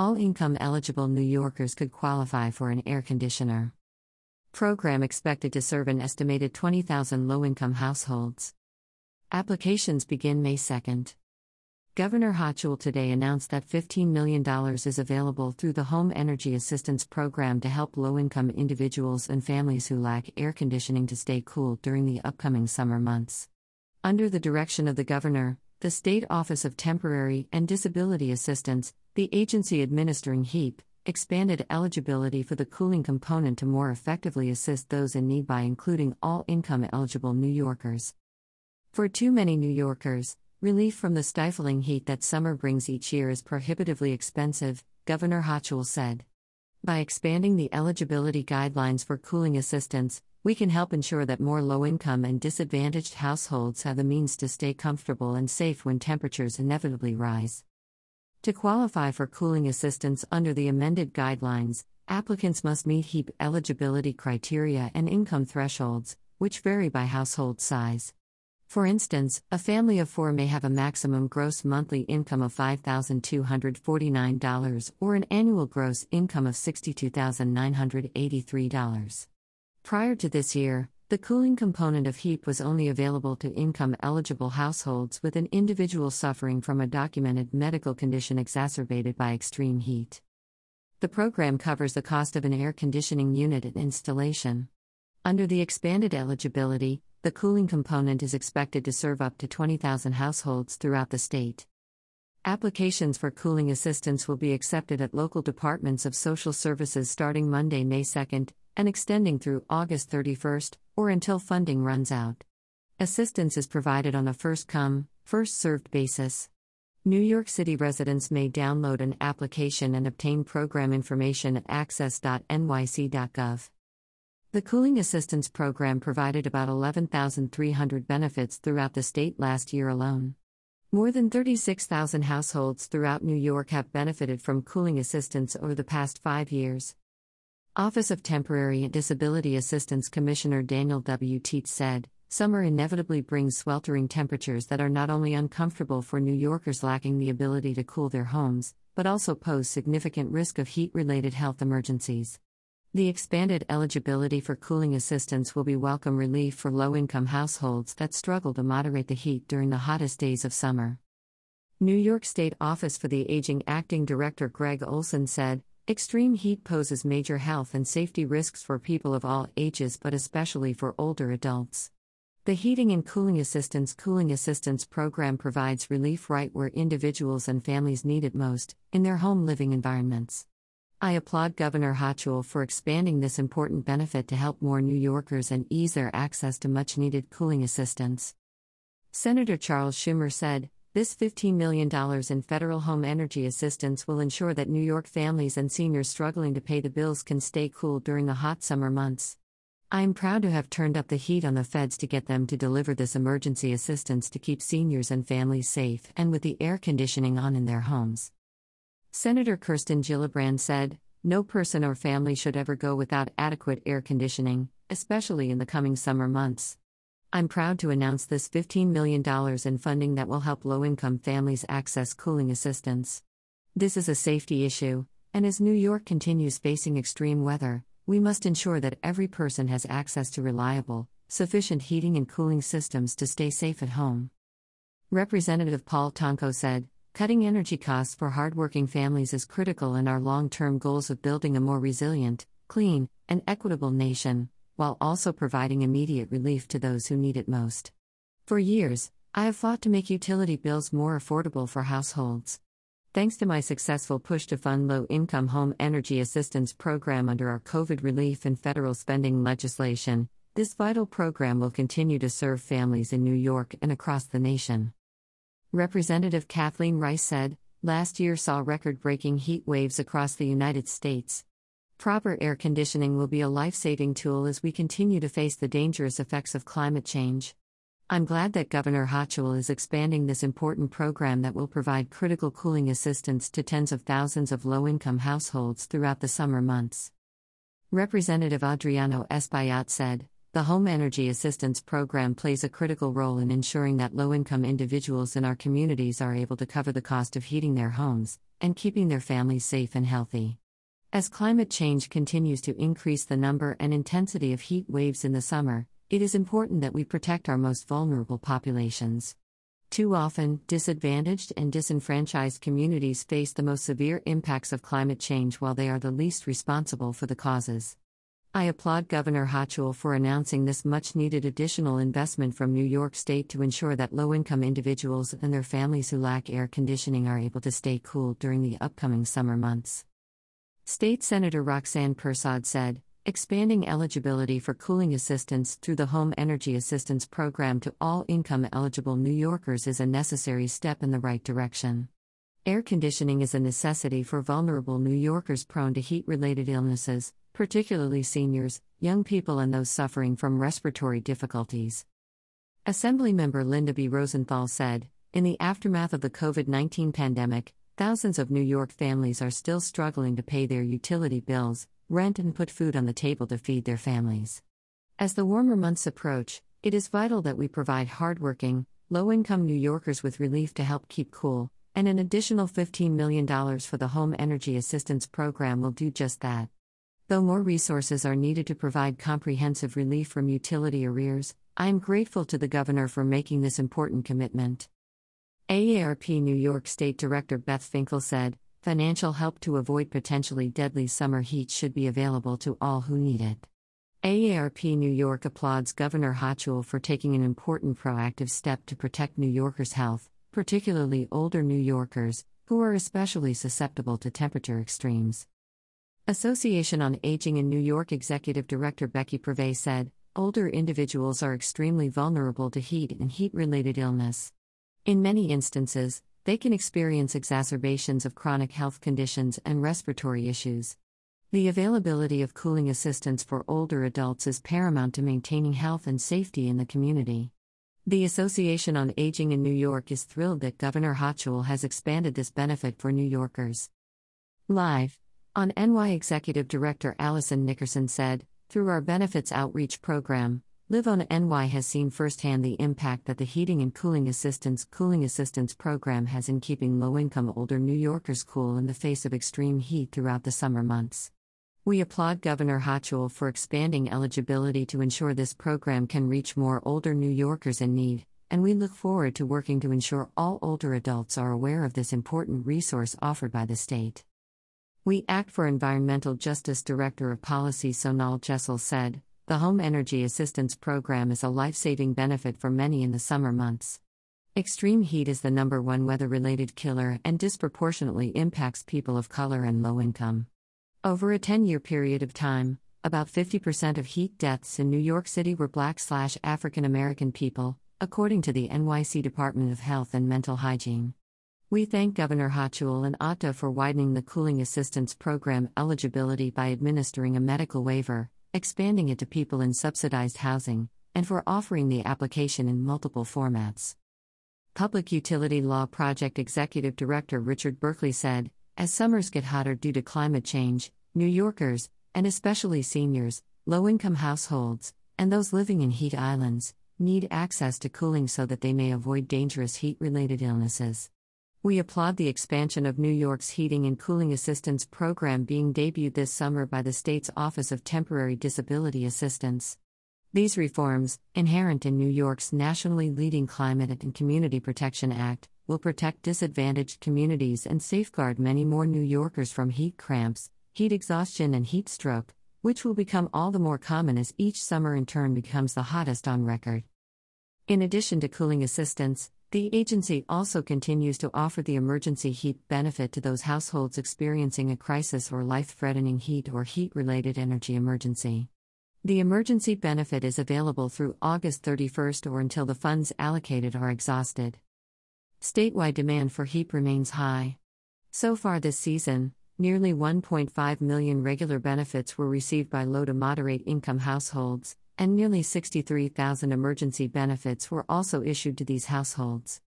All income eligible New Yorkers could qualify for an air conditioner. Program expected to serve an estimated 20,000 low income households. Applications begin May 2nd. Governor Hochul today announced that $15 million is available through the Home Energy Assistance Program to help low income individuals and families who lack air conditioning to stay cool during the upcoming summer months. Under the direction of the governor, the State Office of Temporary and Disability Assistance, the agency administering HEAP, expanded eligibility for the cooling component to more effectively assist those in need by including all income eligible New Yorkers. For too many New Yorkers, Relief from the stifling heat that summer brings each year is prohibitively expensive, Governor Hochul said. By expanding the eligibility guidelines for cooling assistance, we can help ensure that more low income and disadvantaged households have the means to stay comfortable and safe when temperatures inevitably rise. To qualify for cooling assistance under the amended guidelines, applicants must meet HEAP eligibility criteria and income thresholds, which vary by household size. For instance, a family of four may have a maximum gross monthly income of $5,249 or an annual gross income of $62,983. Prior to this year, the cooling component of HEAP was only available to income eligible households with an individual suffering from a documented medical condition exacerbated by extreme heat. The program covers the cost of an air conditioning unit and installation. Under the expanded eligibility, the cooling component is expected to serve up to 20,000 households throughout the state. Applications for cooling assistance will be accepted at local departments of social services starting Monday, May 2nd, and extending through August 31st, or until funding runs out. Assistance is provided on a first come, first served basis. New York City residents may download an application and obtain program information at access.nyc.gov. The Cooling Assistance Program provided about 11,300 benefits throughout the state last year alone. More than 36,000 households throughout New York have benefited from cooling assistance over the past five years. Office of Temporary and Disability Assistance Commissioner Daniel W. Tietz said, Summer inevitably brings sweltering temperatures that are not only uncomfortable for New Yorkers lacking the ability to cool their homes, but also pose significant risk of heat related health emergencies. The expanded eligibility for cooling assistance will be welcome relief for low income households that struggle to moderate the heat during the hottest days of summer. New York State Office for the Aging Acting Director Greg Olsen said Extreme heat poses major health and safety risks for people of all ages, but especially for older adults. The Heating and Cooling Assistance Cooling Assistance Program provides relief right where individuals and families need it most, in their home living environments. I applaud Governor Hochul for expanding this important benefit to help more New Yorkers and ease their access to much needed cooling assistance. Senator Charles Schumer said, This $15 million in federal home energy assistance will ensure that New York families and seniors struggling to pay the bills can stay cool during the hot summer months. I am proud to have turned up the heat on the feds to get them to deliver this emergency assistance to keep seniors and families safe and with the air conditioning on in their homes. Senator Kirsten Gillibrand said, No person or family should ever go without adequate air conditioning, especially in the coming summer months. I'm proud to announce this $15 million in funding that will help low income families access cooling assistance. This is a safety issue, and as New York continues facing extreme weather, we must ensure that every person has access to reliable, sufficient heating and cooling systems to stay safe at home. Representative Paul Tonko said, Cutting energy costs for hardworking families is critical in our long term goals of building a more resilient, clean, and equitable nation, while also providing immediate relief to those who need it most. For years, I have fought to make utility bills more affordable for households. Thanks to my successful push to fund low income home energy assistance program under our COVID relief and federal spending legislation, this vital program will continue to serve families in New York and across the nation. Representative Kathleen Rice said, last year saw record breaking heat waves across the United States. Proper air conditioning will be a life saving tool as we continue to face the dangerous effects of climate change. I'm glad that Governor Hochul is expanding this important program that will provide critical cooling assistance to tens of thousands of low income households throughout the summer months. Representative Adriano Espaillat said, the Home Energy Assistance Program plays a critical role in ensuring that low income individuals in our communities are able to cover the cost of heating their homes, and keeping their families safe and healthy. As climate change continues to increase the number and intensity of heat waves in the summer, it is important that we protect our most vulnerable populations. Too often, disadvantaged and disenfranchised communities face the most severe impacts of climate change while they are the least responsible for the causes. I applaud Governor Hochul for announcing this much needed additional investment from New York State to ensure that low income individuals and their families who lack air conditioning are able to stay cool during the upcoming summer months. State Senator Roxanne Persaud said, expanding eligibility for cooling assistance through the Home Energy Assistance Program to all income eligible New Yorkers is a necessary step in the right direction. Air conditioning is a necessity for vulnerable New Yorkers prone to heat related illnesses, particularly seniors, young people, and those suffering from respiratory difficulties. Assemblymember Linda B. Rosenthal said In the aftermath of the COVID 19 pandemic, thousands of New York families are still struggling to pay their utility bills, rent, and put food on the table to feed their families. As the warmer months approach, it is vital that we provide hardworking, low income New Yorkers with relief to help keep cool, and an additional $15 million for the Home Energy Assistance Program will do just that. Though more resources are needed to provide comprehensive relief from utility arrears, I am grateful to the Governor for making this important commitment. AARP New York State Director Beth Finkel said, Financial help to avoid potentially deadly summer heat should be available to all who need it. AARP New York applauds Governor Hochul for taking an important proactive step to protect New Yorkers' health, particularly older New Yorkers, who are especially susceptible to temperature extremes. Association on Aging in New York Executive Director Becky Preve said, Older individuals are extremely vulnerable to heat and heat related illness. In many instances, they can experience exacerbations of chronic health conditions and respiratory issues. The availability of cooling assistance for older adults is paramount to maintaining health and safety in the community. The Association on Aging in New York is thrilled that Governor Hochul has expanded this benefit for New Yorkers. Live on NY Executive Director Allison Nickerson said, Through our benefits outreach program, Live on NY has seen firsthand the impact that the Heating and Cooling Assistance Cooling Assistance program has in keeping low income older New Yorkers cool in the face of extreme heat throughout the summer months. We applaud Governor Hochul for expanding eligibility to ensure this program can reach more older New Yorkers in need, and we look forward to working to ensure all older adults are aware of this important resource offered by the state. We Act for Environmental Justice Director of Policy Sonal Jessel said, The Home Energy Assistance Program is a life saving benefit for many in the summer months. Extreme heat is the number one weather related killer and disproportionately impacts people of color and low income. Over a 10 year period of time, about 50% of heat deaths in New York City were black slash African American people, according to the NYC Department of Health and Mental Hygiene. We thank Governor Hochul and OTDA for widening the cooling assistance program eligibility by administering a medical waiver, expanding it to people in subsidized housing, and for offering the application in multiple formats. Public Utility Law Project Executive Director Richard Berkley said, As summers get hotter due to climate change, New Yorkers, and especially seniors, low income households, and those living in heat islands, need access to cooling so that they may avoid dangerous heat related illnesses. We applaud the expansion of New York's Heating and Cooling Assistance Program being debuted this summer by the state's Office of Temporary Disability Assistance. These reforms, inherent in New York's nationally leading Climate and Community Protection Act, will protect disadvantaged communities and safeguard many more New Yorkers from heat cramps, heat exhaustion, and heat stroke, which will become all the more common as each summer in turn becomes the hottest on record. In addition to cooling assistance, the agency also continues to offer the emergency heat benefit to those households experiencing a crisis or life threatening heat or heat related energy emergency. The emergency benefit is available through August 31st or until the funds allocated are exhausted. Statewide demand for heat remains high. So far this season, nearly 1.5 million regular benefits were received by low to moderate income households, and nearly 63,000 emergency benefits were also issued to these households.